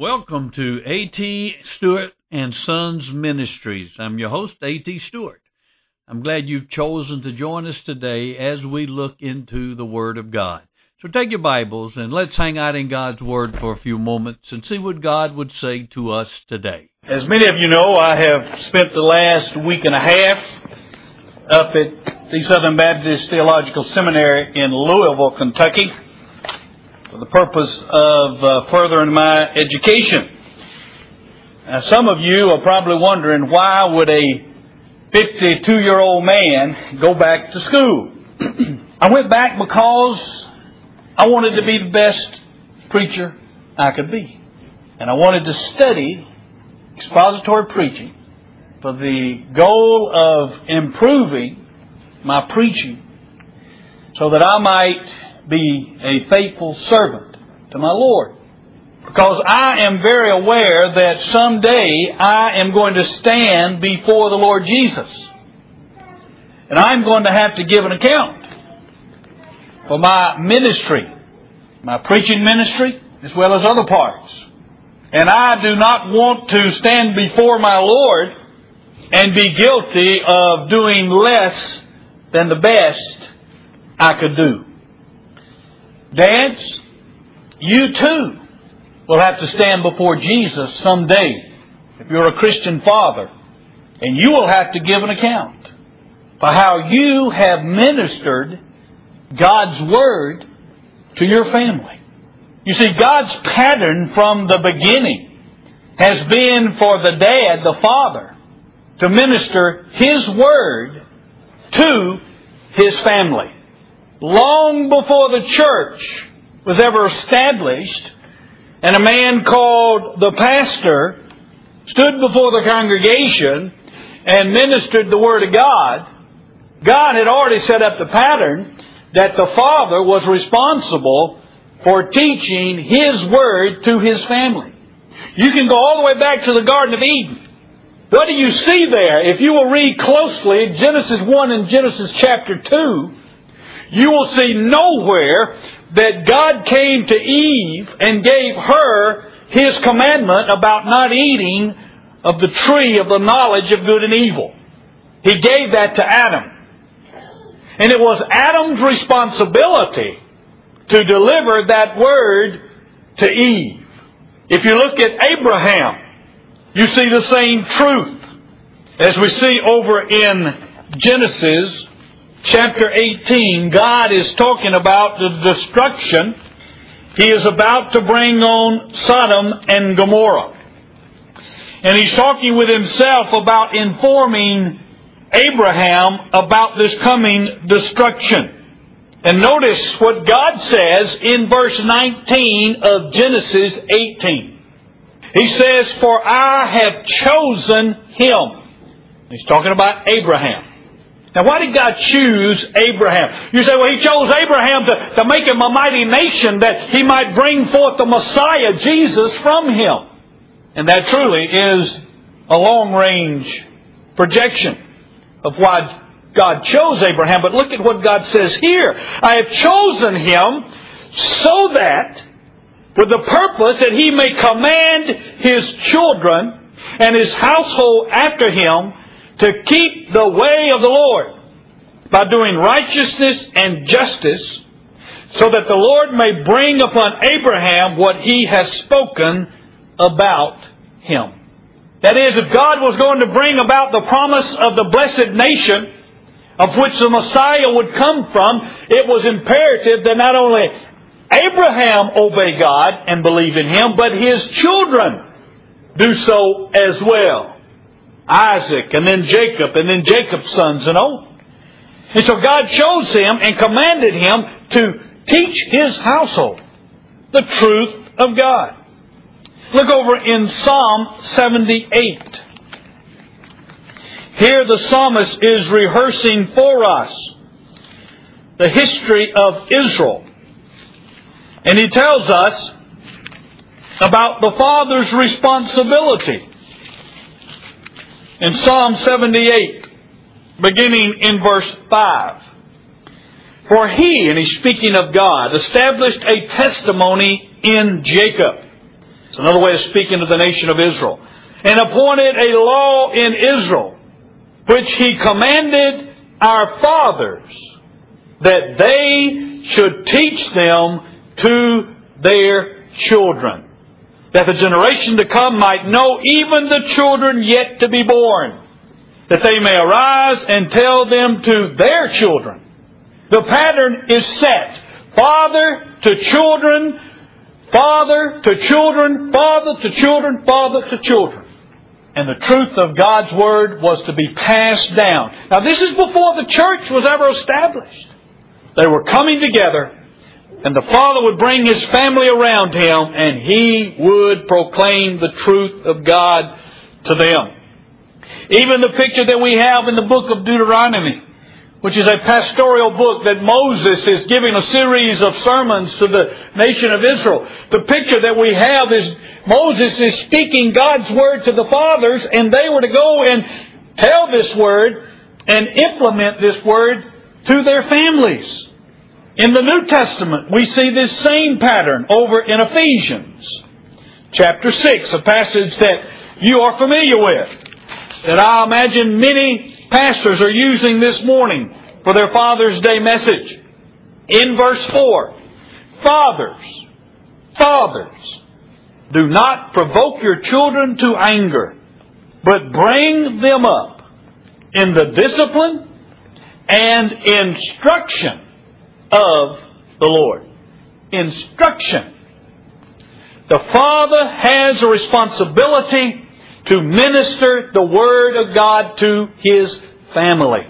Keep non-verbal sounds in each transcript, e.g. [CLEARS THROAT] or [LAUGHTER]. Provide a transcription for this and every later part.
Welcome to A.T. Stewart and Sons Ministries. I'm your host, A.T. Stewart. I'm glad you've chosen to join us today as we look into the Word of God. So take your Bibles and let's hang out in God's Word for a few moments and see what God would say to us today. As many of you know, I have spent the last week and a half up at the Southern Baptist Theological Seminary in Louisville, Kentucky for the purpose of uh, furthering my education. Now, some of you are probably wondering why would a 52 year old man go back to school? [CLEARS THROAT] I went back because I wanted to be the best preacher I could be. And I wanted to study expository preaching for the goal of improving my preaching so that I might be a faithful servant to my Lord. Because I am very aware that someday I am going to stand before the Lord Jesus. And I'm going to have to give an account for my ministry, my preaching ministry, as well as other parts. And I do not want to stand before my Lord and be guilty of doing less than the best I could do. Dads, you too will have to stand before Jesus someday if you're a Christian father. And you will have to give an account for how you have ministered God's Word to your family. You see, God's pattern from the beginning has been for the dad, the father, to minister His Word to his family long before the church was ever established, and a man called the pastor stood before the congregation and ministered the Word of God, God had already set up the pattern that the father was responsible for teaching His Word to his family. You can go all the way back to the Garden of Eden. What do you see there? If you will read closely Genesis 1 and Genesis chapter 2, you will see nowhere that God came to Eve and gave her His commandment about not eating of the tree of the knowledge of good and evil. He gave that to Adam. And it was Adam's responsibility to deliver that word to Eve. If you look at Abraham, you see the same truth as we see over in Genesis chapter 18, God is talking about the destruction He is about to bring on Sodom and Gomorrah. And He's talking with Himself about informing Abraham about this coming destruction. And notice what God says in verse 19 of Genesis 18. He says, For I have chosen him. He's talking about Abraham. Now, why did God choose Abraham? You say, well, He chose Abraham to, to make him a mighty nation that He might bring forth the Messiah, Jesus, from him. And that truly is a long range projection of why God chose Abraham. But look at what God says here. I have chosen him so that, with the purpose that he may command his children and his household after him to keep the way of the Lord by doing righteousness and justice so that the Lord may bring upon Abraham what he has spoken about him. That is, if God was going to bring about the promise of the blessed nation of which the Messiah would come from, it was imperative that not only Abraham obey God and believe in him, but his children do so as well. Isaac, and then Jacob, and then Jacob's sons and all. And so God chose him and commanded him to teach his household the truth of God. Look over in Psalm 78. Here the psalmist is rehearsing for us the history of Israel. And he tells us about the father's responsibility in Psalm 78, beginning in verse 5. For he, and he's speaking of God, established a testimony in Jacob. It's another way of speaking of the nation of Israel. And appointed a law in Israel, which he commanded our fathers, that they should teach them to their children, that the generation to come might know even the children yet to be born, that they may arise and tell them to their children. The pattern is set. Father to children, father to children, father to children, father to children. And the truth of God's Word was to be passed down. Now this is before the church was ever established. They were coming together and the father would bring his family around him and he would proclaim the truth of God to them. Even the picture that we have in the book of Deuteronomy, which is a pastoral book that Moses is giving a series of sermons to the nation of Israel. The picture that we have is Moses is speaking God's word to the fathers and they were to go and tell this word and implement this word to their families. In the New Testament, we see this same pattern over in Ephesians chapter 6, a passage that you are familiar with, that I imagine many pastors are using this morning for their Father's Day message. In verse 4, Fathers, fathers, do not provoke your children to anger, but bring them up in the discipline and instruction of the Lord. Instruction. The Father has a responsibility to minister the Word of God to His family.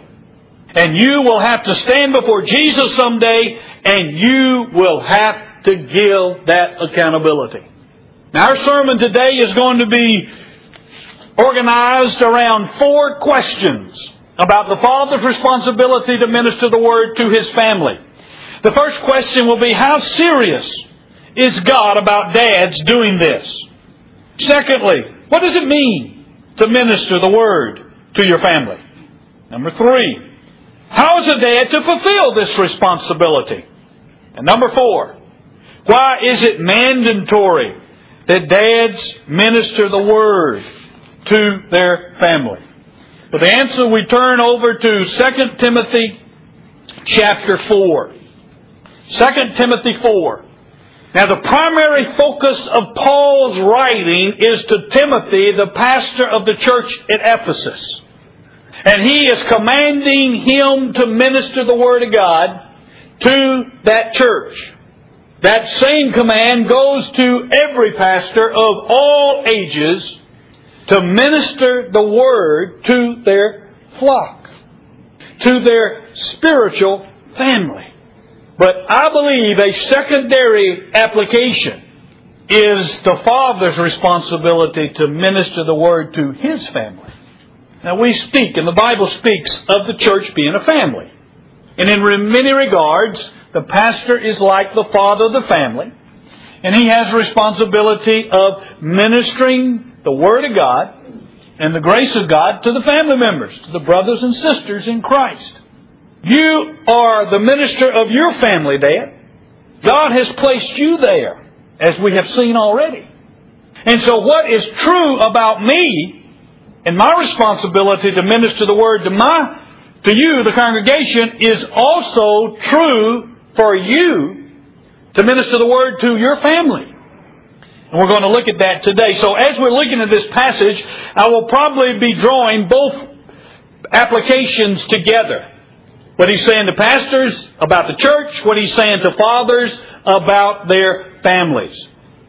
And you will have to stand before Jesus someday and you will have to give that accountability. Now our sermon today is going to be organized around four questions about the Father's responsibility to minister the Word to His family. The first question will be, how serious is God about dads doing this? Secondly, what does it mean to minister the Word to your family? Number three, how is a dad to fulfill this responsibility? And number four, why is it mandatory that dads minister the Word to their family? For the answer, we turn over to 2 Timothy chapter 4. 2 Timothy 4. Now the primary focus of Paul's writing is to Timothy, the pastor of the church at Ephesus. And he is commanding him to minister the Word of God to that church. That same command goes to every pastor of all ages to minister the Word to their flock, to their spiritual family. But I believe a secondary application is the father's responsibility to minister the word to his family. Now we speak, and the Bible speaks of the church being a family. And in many regards, the pastor is like the father of the family, and he has responsibility of ministering the Word of God and the grace of God to the family members, to the brothers and sisters in Christ. You are the minister of your family, Dad. God has placed you there, as we have seen already. And so what is true about me and my responsibility to minister the word to my to you, the congregation, is also true for you to minister the word to your family. And we're going to look at that today. So as we're looking at this passage, I will probably be drawing both applications together. What he's saying to pastors about the church, what he's saying to fathers about their families.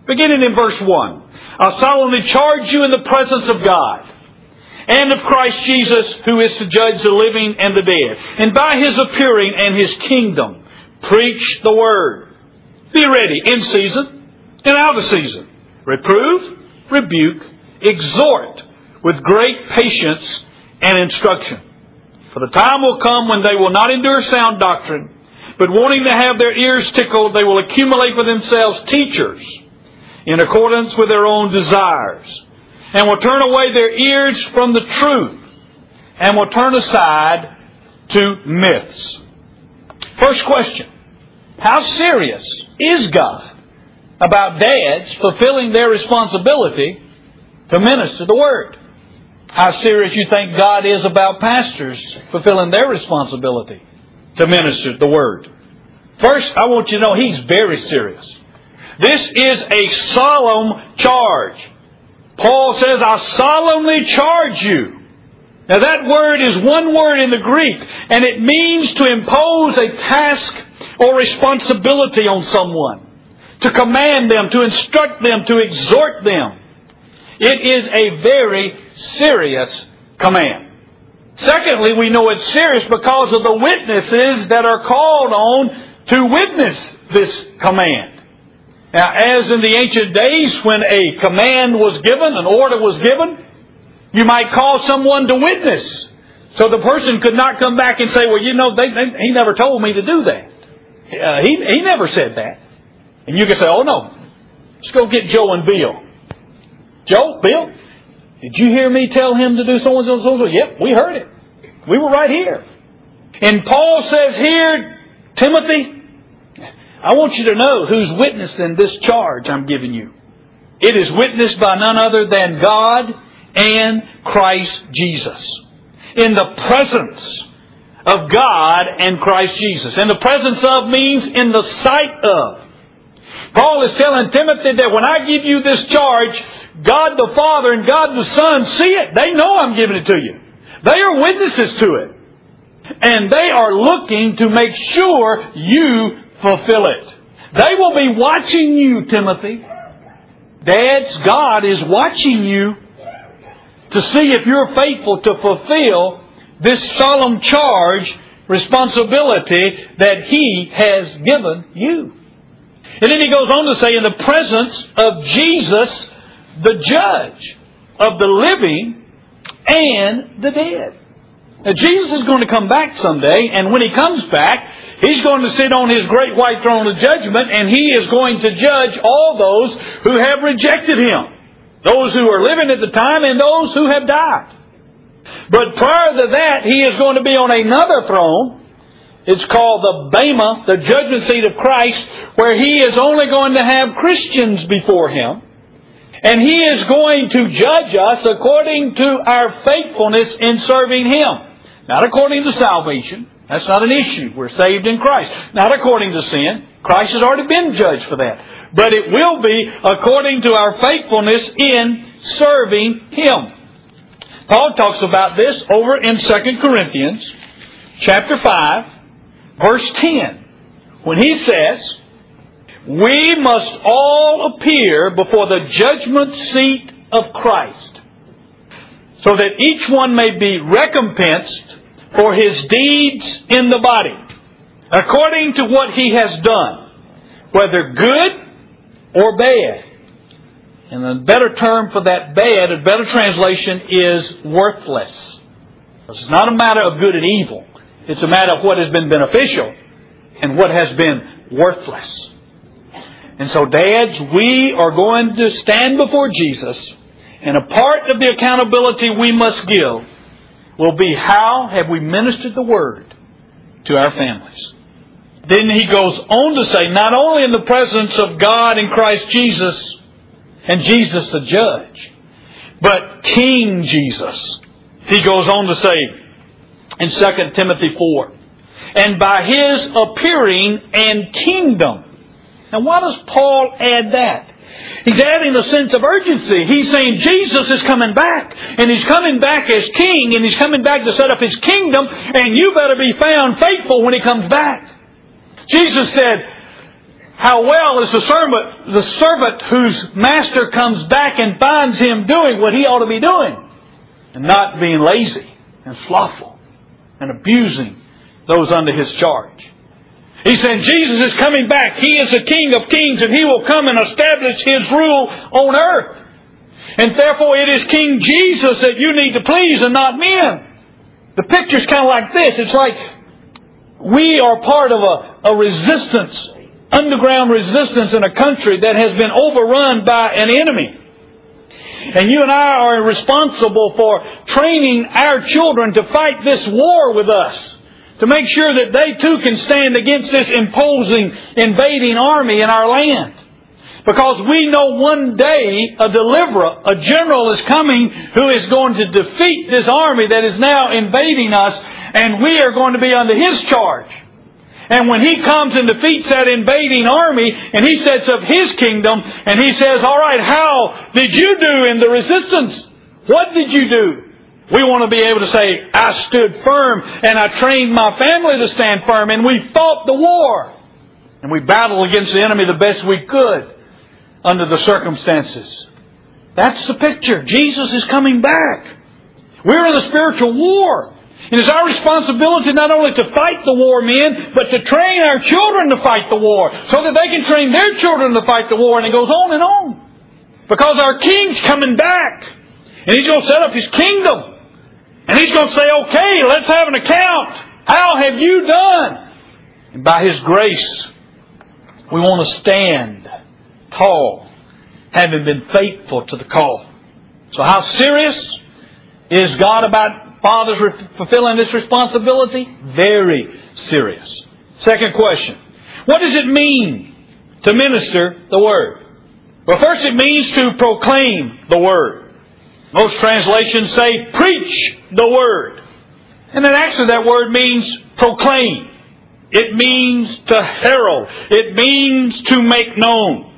Beginning in verse 1. I solemnly charge you in the presence of God and of Christ Jesus, who is to judge the living and the dead, and by his appearing and his kingdom, preach the word. Be ready in season and out of season. Reprove, rebuke, exhort with great patience and instruction. For the time will come when they will not endure sound doctrine, but wanting to have their ears tickled, they will accumulate for themselves teachers in accordance with their own desires, and will turn away their ears from the truth, and will turn aside to myths. First question. How serious is God about dads fulfilling their responsibility to minister the Word. How serious you think God is about pastors fulfilling their responsibility to minister the Word. First, I want you to know He's very serious. This is a solemn charge. Paul says, I solemnly charge you. Now that word is one word in the Greek, and it means to impose a task or responsibility on someone, to command them, to instruct them, to exhort them. It is a very serious command. Secondly, we know it's serious because of the witnesses that are called on to witness this command. Now, as in the ancient days when a command was given, an order was given, you might call someone to witness. So the person could not come back and say, well, you know, they, they, he never told me to do that. Uh, he, he never said that. And you could say, oh no, let's go get Joe and Bill. Joe, Bill, did you hear me tell him to do so and so and so? Yep, we heard it. We were right here. And Paul says here, Timothy, I want you to know who's witnessing this charge I'm giving you. It is witnessed by none other than God and Christ Jesus. In the presence of God and Christ Jesus. And the presence of means in the sight of. Paul is telling Timothy that when I give you this charge, God the Father and God the Son see it. They know I'm giving it to you. They are witnesses to it. And they are looking to make sure you fulfill it. They will be watching you, Timothy. Dads, God is watching you to see if you're faithful to fulfill this solemn charge, responsibility that He has given you. And then he goes on to say, in the presence of Jesus, the judge of the living and the dead. Now, Jesus is going to come back someday, and when he comes back, he's going to sit on his great white throne of judgment, and he is going to judge all those who have rejected him. Those who are living at the time and those who have died. But prior to that, he is going to be on another throne. It's called the Bema, the judgment seat of Christ, where he is only going to have Christians before him. And he is going to judge us according to our faithfulness in serving him. Not according to salvation. That's not an issue. We're saved in Christ. Not according to sin. Christ has already been judged for that but it will be according to our faithfulness in serving Him. Paul talks about this over in 2 Corinthians chapter 5, verse 10, when he says, We must all appear before the judgment seat of Christ, so that each one may be recompensed for his deeds in the body, according to what he has done, whether good or bad. And a better term for that bad, a better translation is worthless. It's not a matter of good and evil. It's a matter of what has been beneficial and what has been worthless. And so, dads, we are going to stand before Jesus, and a part of the accountability we must give will be how have we ministered the Word to our families. Then he goes on to say, not only in the presence of God and Christ Jesus and Jesus the judge, but King Jesus. He goes on to say in 2 Timothy 4, and by his appearing and kingdom. Now why does Paul add that? He's adding a sense of urgency. He's saying Jesus is coming back. And He's coming back as King, and He's coming back to set up His kingdom, and you better be found faithful when He comes back. Jesus said, how well is the servant, the servant whose master comes back and finds him doing what he ought to be doing and not being lazy and slothful and abusing those under his charge. He said, Jesus is coming back. He is the King of kings and He will come and establish His rule on earth. And therefore it is King Jesus that you need to please and not men. The picture's kind of like this. It's like we are part of a, a resistance, underground resistance in a country that has been overrun by an enemy. And you and I are responsible for training our children to fight this war with us. To make sure that they too can stand against this imposing, invading army in our land. Because we know one day a deliverer, a general is coming who is going to defeat this army that is now invading us, and we are going to be under his charge. And when he comes and defeats that invading army, and he sets up his kingdom, and he says, Alright, how did you do in the resistance? What did you do? We want to be able to say, I stood firm, and I trained my family to stand firm, and we fought the war. And we battled against the enemy the best we could under the circumstances. That's the picture. Jesus is coming back. We're in a spiritual war. And it's our responsibility not only to fight the war, men, but to train our children to fight the war so that they can train their children to fight the war. And it goes on and on. Because our King's coming back. And He's going to set up His kingdom. And He's going to say, okay, let's have an account. How have you done? And by His grace, we want to stand tall, having been faithful to the call. So how serious is God about fathers fulfilling this responsibility? Very serious. Second question. What does it mean to minister the Word? Well, first it means to proclaim the Word. Most translations say preach the Word. And then actually that word means proclaim. It means to herald. It means to make known.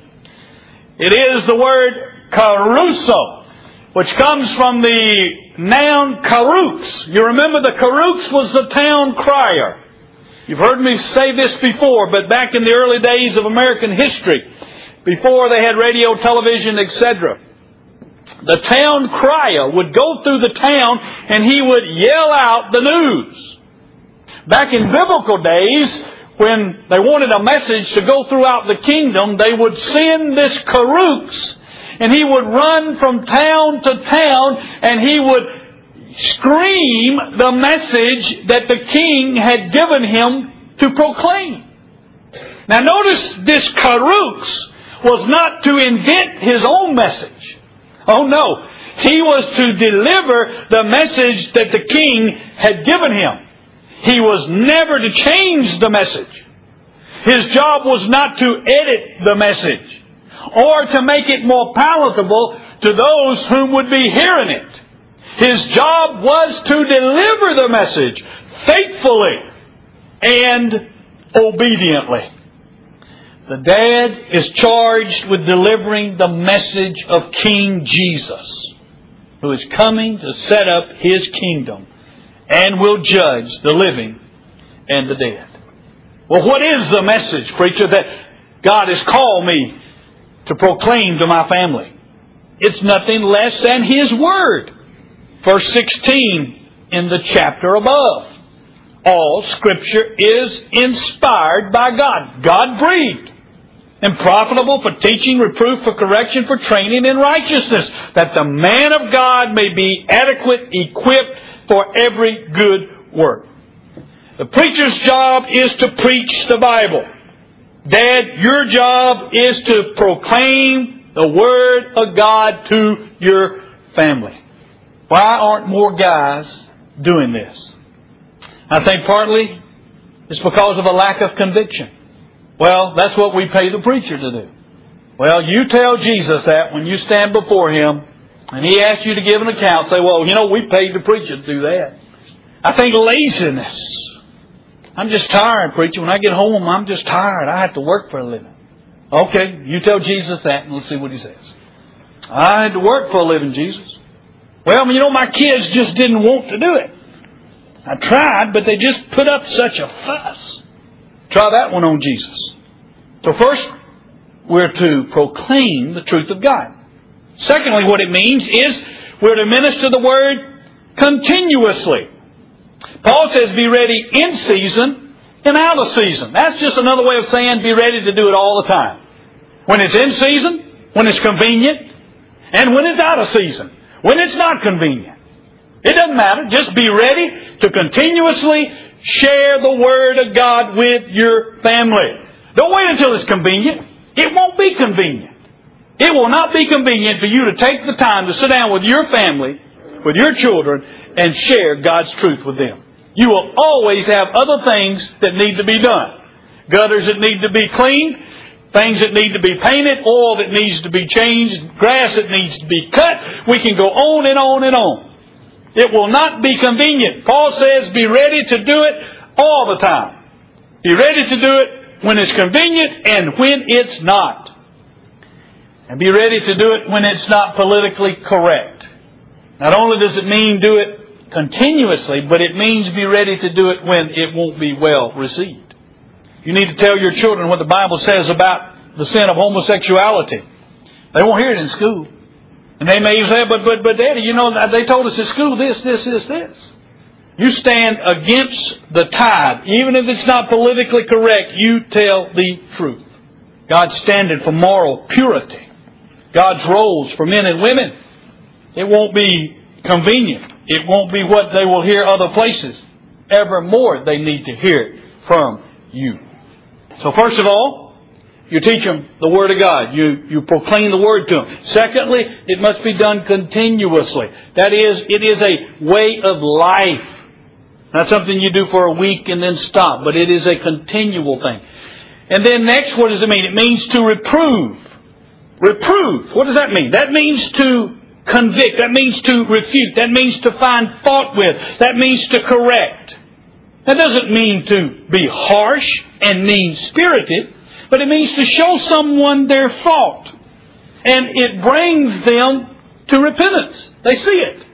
It is the word kerusso, which comes from the noun karux. You remember the karux was the town crier. You've heard me say this before, but back in the early days of American history, before they had radio, television, etc., the town crier would go through the town and he would yell out the news. Back in biblical days, when they wanted a message to go throughout the kingdom, they would send this karux, and he would run from town to town, and he would scream the message that the king had given him to proclaim. Now notice this karux was not to invent his own message. Oh no. He was to deliver the message that the king had given him. He was never to change the message. His job was not to edit the message or to make it more palatable to those whom would be hearing it. His job was to deliver the message faithfully and obediently. The dad is charged with delivering the message of King Jesus, who is coming to set up his kingdom and will judge the living and the dead. Well, what is the message, preacher, that God has called me to proclaim to my family? It's nothing less than His Word. Verse 16 in the chapter above. All Scripture is inspired by God. God breathed. And profitable for teaching, reproof, for correction, for training in righteousness, that the man of God may be adequate, equipped for every good work. The preacher's job is to preach the Bible. Dad, your job is to proclaim the Word of God to your family. Why aren't more guys doing this? I think partly it's because of a lack of conviction. Well, that's what we pay the preacher to do. Well, you tell Jesus that when you stand before Him and He asks you to give an account, say, well, you know, we paid the preacher to do that. I think laziness. I'm just tired, preacher. When I get home, I'm just tired. I have to work for a living. Okay, you tell Jesus that and let's see what He says. I had to work for a living, Jesus. Well, you know, my kids just didn't want to do it. I tried, but they just put up such a fuss. Try that one on Jesus. So first, we're to proclaim the truth of God. Secondly, what it means is we're to minister the Word continuously. Paul says be ready in season and out of season. That's just another way of saying be ready to do it all the time. When it's in season, when it's convenient, and when it's out of season, when it's not convenient. It doesn't matter. Just be ready to continuously share the Word of God with your family. Don't wait until it's convenient. It won't be convenient. It will not be convenient for you to take the time to sit down with your family, with your children, and share God's truth with them. You will always have other things that need to be done. Gutters that need to be cleaned, things that need to be painted, oil that needs to be changed, grass that needs to be cut. We can go on and on and on. It will not be convenient. Paul says, be ready to do it all the time. Be ready to do it when it's convenient and when it's not. And be ready to do it when it's not politically correct. Not only does it mean do it continuously, but it means be ready to do it when it won't be well received. You need to tell your children what the Bible says about the sin of homosexuality. They won't hear it in school. And they may say, but, but, but daddy, you know, they told us at school this, this, this, this. You stand against the tide. Even if it's not politically correct, you tell the truth. God's standard for moral purity. God's roles for men and women. It won't be convenient. It won't be what they will hear other places. Evermore they need to hear it from you. So first of all, you teach them the Word of God. You, you proclaim the Word to them. Secondly, it must be done continuously. That is, it is a way of life. Not something you do for a week and then stop, but it is a continual thing. And then next, what does it mean? It means to reprove. Reprove. What does that mean? That means to convict. That means to refute. That means to find fault with. That means to correct. That doesn't mean to be harsh and mean spirited, but it means to show someone their fault. And it brings them to repentance. They see it.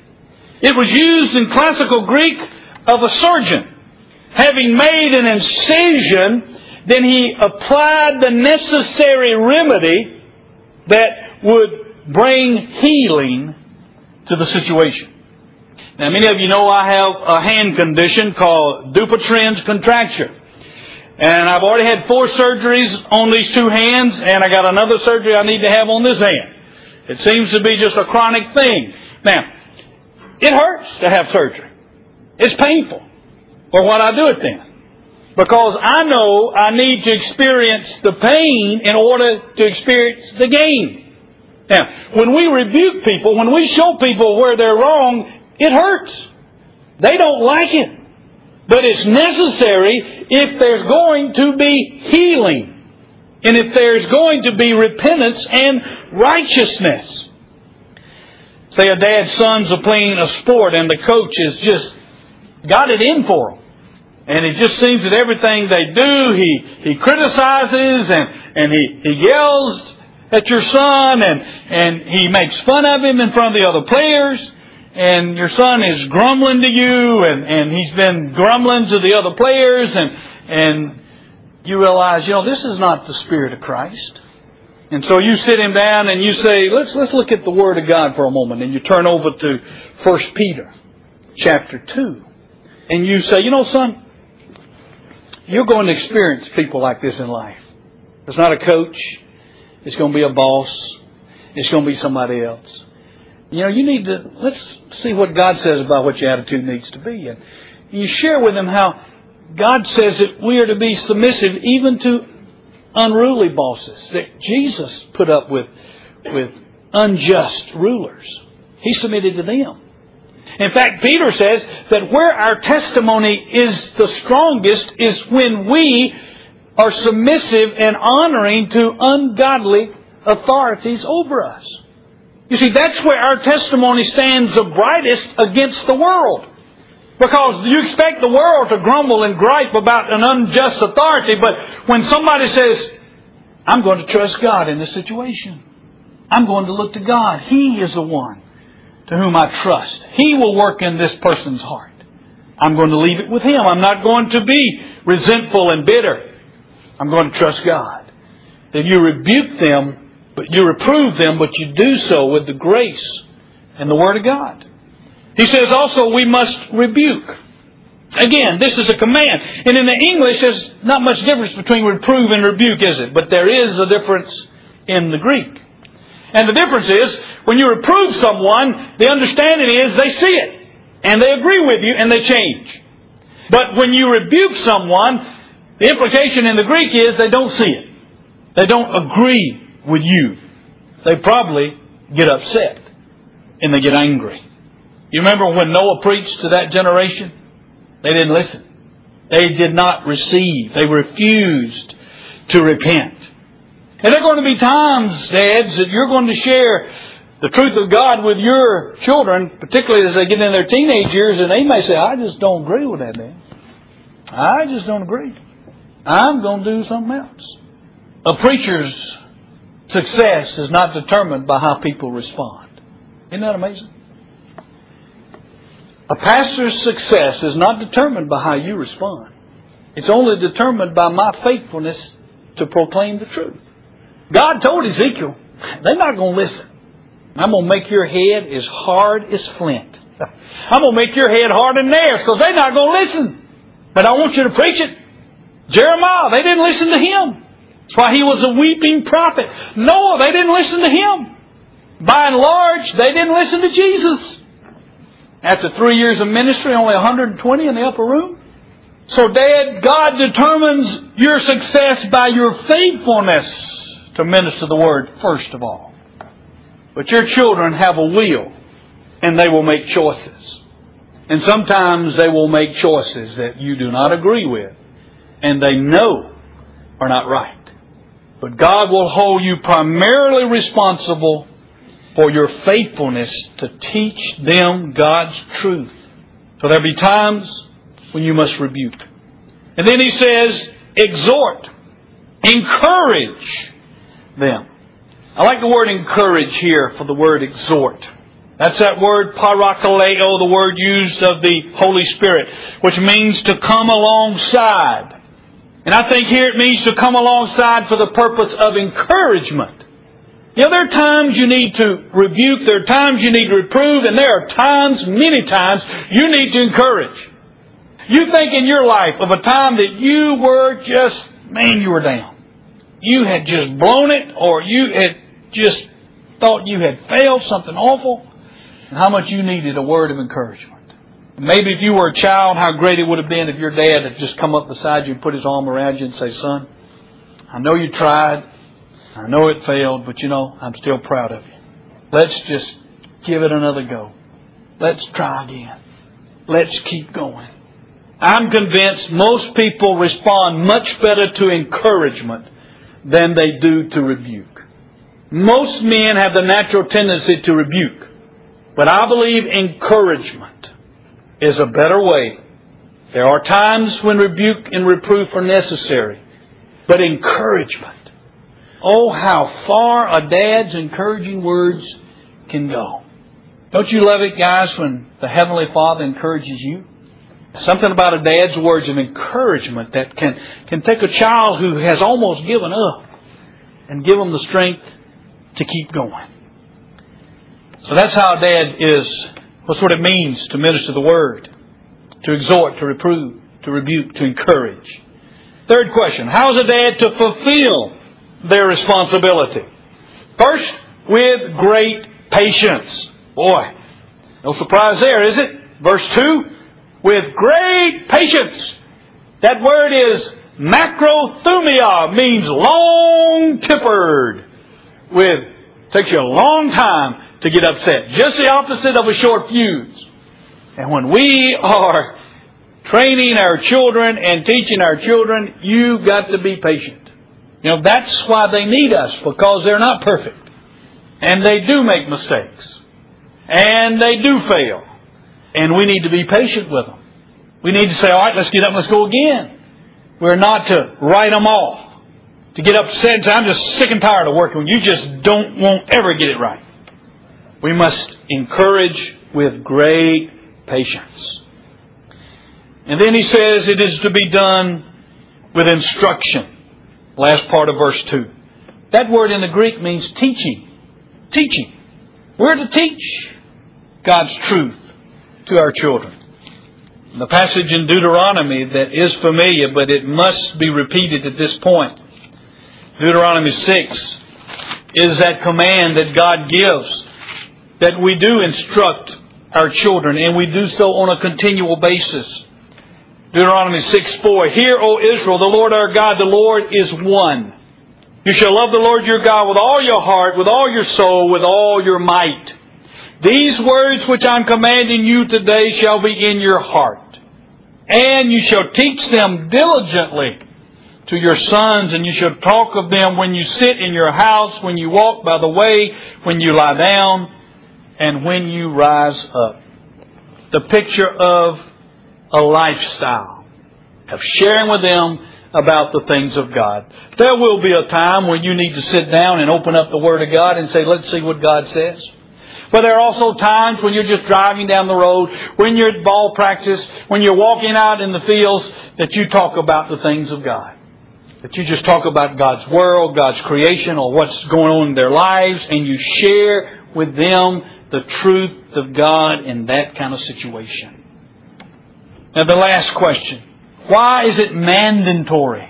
It was used in classical Greek of a surgeon. Having made an incision, then he applied the necessary remedy that would bring healing to the situation. Now, many of you know I have a hand condition called Dupuytren's contracture. And I've already had four surgeries on these two hands, and I got another surgery I need to have on this hand. It seems to be just a chronic thing. Now, it hurts to have surgery. It's painful. But what I do it then? Because I know I need to experience the pain in order to experience the gain. Now, when we rebuke people, when we show people where they're wrong, it hurts. They don't like it. But it's necessary if there's going to be healing. And if there's going to be repentance and righteousness. Say a dad's sons are playing a sport and the coach is just got it in for them. And it just seems that everything they do, he, he criticizes and, and he, he yells at your son and, and he makes fun of him in front of the other players. And your son is grumbling to you and, and he's been grumbling to the other players and, and you realize, you know, this is not the Spirit of Christ. And so you sit him down and you say, let's, let's look at the Word of God for a moment. And you turn over to 1 Peter chapter 2 and you say, you know, son, you're going to experience people like this in life. It's not a coach. It's going to be a boss. It's going to be somebody else. You know, you need to, let's see what God says about what your attitude needs to be. And you share with them how God says that we are to be submissive even to unruly bosses. That Jesus put up with, with unjust rulers. He submitted to them. In fact, Peter says that where our testimony is the strongest is when we are submissive and honoring to ungodly authorities over us. You see, that's where our testimony stands the brightest against the world. Because you expect the world to grumble and gripe about an unjust authority, but when somebody says, I'm going to trust God in this situation. I'm going to look to God. He is the one to whom I trust. He will work in this person's heart. I'm going to leave it with Him. I'm not going to be resentful and bitter. I'm going to trust God. If you rebuke them, but you reprove them, but you do so with the grace and the Word of God. He says also we must rebuke. Again, this is a command. And in the English, there's not much difference between reprove and rebuke, is it? But there is a difference in the Greek. And the difference is, when you reprove someone, the understanding is they see it. And they agree with you and they change. But when you rebuke someone, the implication in the Greek is they don't see it. They don't agree with you. They probably get upset and they get angry. You remember when Noah preached to that generation? They didn't listen. They did not receive. They refused to repent. And there are going to be times, dads, that you're going to share the truth of God with your children, particularly as they get in their teenage years, and they may say, I just don't agree with that, man. I just don't agree. I'm going to do something else. A preacher's success is not determined by how people respond. Isn't that amazing? A pastor's success is not determined by how you respond. It's only determined by my faithfulness to proclaim the truth. God told Ezekiel, they're not going to listen. I'm going to make your head as hard as flint. I'm going to make your head hard as nails because they're not going to listen. But I want you to preach it. Jeremiah, they didn't listen to him. That's why he was a weeping prophet. Noah, they didn't listen to him. By and large, they didn't listen to Jesus. After three years of ministry, only 120 in the upper room. So, Dad, God determines your success by your faithfulness to minister the Word, first of all. But your children have a will, and they will make choices. And sometimes they will make choices that you do not agree with, and they know are not right. But God will hold you primarily responsible for your faithfulness to teach them God's truth. So there'll be times when you must rebuke. And then he says, exhort, encourage them. I like the word encourage here for the word exhort. That's that word parakaleo, the word used of the Holy Spirit, which means to come alongside. And I think here it means to come alongside for the purpose of encouragement. You know, there are times you need to rebuke, there are times you need to reprove, and there are times, many times, you need to encourage. You think in your life of a time that you were just, man, you were down. You had just blown it, or you had just thought you had failed something awful, and how much you needed a word of encouragement. Maybe if you were a child, how great it would have been if your dad had just come up beside you and put his arm around you and say, son, I know you tried. I know it failed, but you know, I'm still proud of you. Let's just give it another go. Let's try again. Let's keep going. I'm convinced most people respond much better to encouragement than they do to rebuke. Most men have the natural tendency to rebuke, but I believe encouragement is a better way. There are times when rebuke and reproof are necessary, but encouragement. Oh, how far a dad's encouraging words can go. Don't you love it, guys, when the Heavenly Father encourages you? Something about a dad's words of encouragement that can, can take a child who has almost given up and give them the strength to keep going. So that's how dad is What's what it means to minister the word, to exhort, to reprove, to rebuke, to encourage. Third question, how is a dad to fulfill their responsibility? First, with great patience. Boy, no surprise there, is it? Verse 2, with great patience. That word is macrothumia, means long tempered. With, takes you a long time to get upset. Just the opposite of a short fuse. And when we are training our children and teaching our children, you've got to be patient. You know, that's why they need us, because they're not perfect. And they do make mistakes. And they do fail. And we need to be patient with them. We need to say, all right, let's get up and let's go again. We're not to write them off. To get upset and say, I'm just sick and tired of working. You just don't, won't ever get it right. We must encourage with great patience. And then he says it is to be done with instruction. Last part of verse 2. That word in the Greek means teaching. Teaching. We're to teach God's truth to our children. The passage in Deuteronomy that is familiar, but it must be repeated at this point. Deuteronomy 6 is that command that God gives that we do instruct our children, and we do so on a continual basis. Deuteronomy 6 4. Hear, O Israel, the Lord our God, the Lord is one. You shall love the Lord your God with all your heart, with all your soul, with all your might. These words which I'm commanding you today shall be in your heart. And you shall teach them diligently to your sons, and you shall talk of them when you sit in your house, when you walk by the way, when you lie down, and when you rise up. The picture of a lifestyle of sharing with them about the things of God. There will be a time when you need to sit down and open up the Word of God and say, let's see what God says. But there are also times when you're just driving down the road, when you're at ball practice, when you're walking out in the fields, that you talk about the things of God. That you just talk about God's world, God's creation, or what's going on in their lives, and you share with them the truth of God in that kind of situation. Now the last question. Why is it mandatory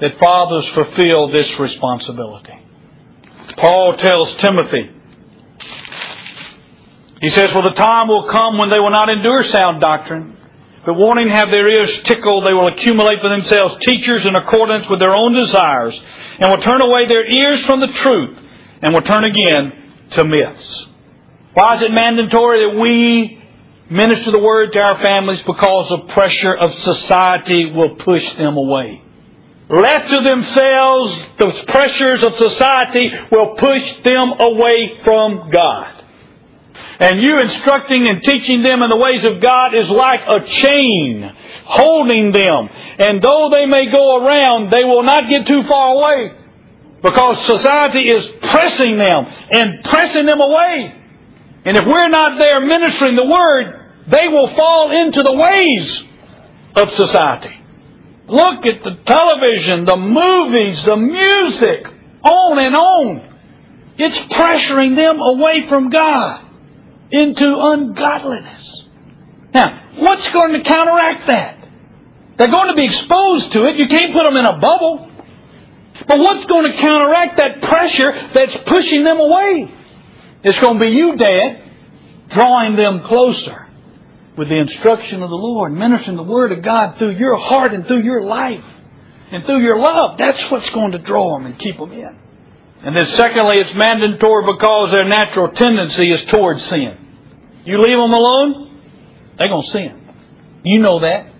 that fathers fulfill this responsibility? Paul tells Timothy, he says, For the time will come when they will not endure sound doctrine, wanting to have their ears tickled, they will accumulate for themselves teachers in accordance with their own desires, and will turn away their ears from the truth, and will turn again to myths. Why is it mandatory that we minister the word to our families? Because the pressure of society will push them away. Left to themselves, the pressures of society will push them away from God. And you instructing and teaching them in the ways of God is like a chain holding them. And though they may go around, they will not get too far away. Because society is pressing them and pressing them away. And if we're not there ministering the Word, they will fall into the ways of society. Look at the television, the movies, the music, on and on. It's pressuring them away from God into ungodliness. Now, what's going to counteract that? They're going to be exposed to it. You can't put them in a bubble. But what's going to counteract that pressure that's pushing them away? It's going to be you, Dad, drawing them closer with the instruction of the Lord, ministering the Word of God through your heart and through your life and through your love. That's what's going to draw them and keep them in. And then secondly, it's mandatory because their natural tendency is towards sin. You leave them alone, they're going to sin. You know that.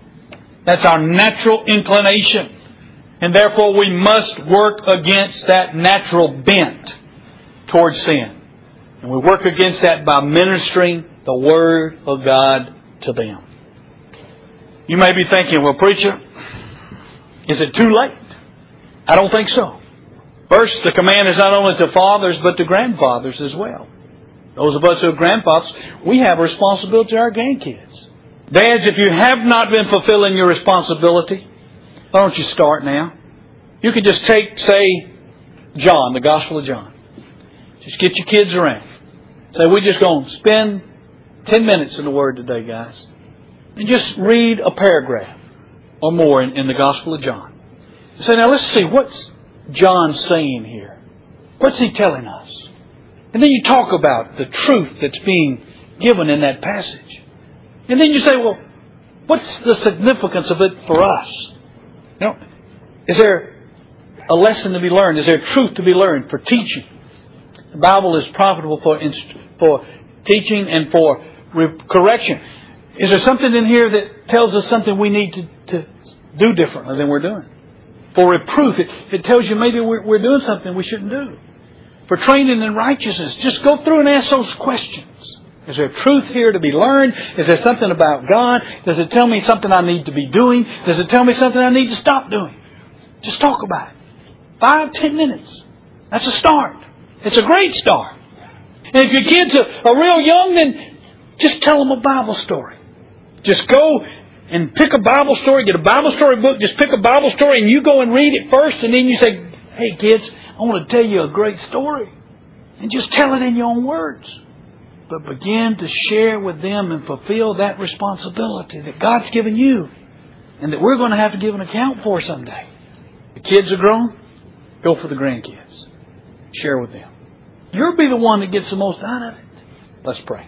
That's our natural inclination. And therefore we must work against that natural bent towards sin. And we work against that by ministering the Word of God to them. You may be thinking, well, preacher, is it too late? I don't think so. First, the command is not only to fathers, but to grandfathers as well. Those of us who are grandfathers, we have a responsibility to our grandkids. Dads, if you have not been fulfilling your responsibility, why don't you start now? You could just take, say, John, the Gospel of John. Just get your kids around. Say, we're just going to spend 10 minutes in the Word today, guys. And just read a paragraph or more in, in the Gospel of John. Say, now let's see, what's John saying here? What's he telling us? And then you talk about the truth that's being given in that passage. And then you say, well, what's the significance of it for us? You know, is there a lesson to be learned? Is there truth to be learned for teaching? The Bible is profitable for, for teaching and for correction. Is there something in here that tells us something we need to, to do differently than we're doing? For reproof, it, it tells you maybe we're, we're doing something we shouldn't do. For training in righteousness, just go through and ask those questions. Is there truth here to be learned? Is there something about God? Does it tell me something I need to be doing? Does it tell me something I need to stop doing? Just talk about it. Five, ten minutes. That's a start. It's a great start. And if your kids are, are real young, then just tell them a Bible story. Just go and pick a Bible story, get a Bible story book, just pick a Bible story and you go and read it first and then you say, hey kids, I want to tell you a great story. And just tell it in your own words. But begin to share with them and fulfill that responsibility that God's given you and that we're going to have to give an account for someday. The kids are grown, go for the grandkids. Share with them. You'll be the one that gets the most out of it. Let's pray.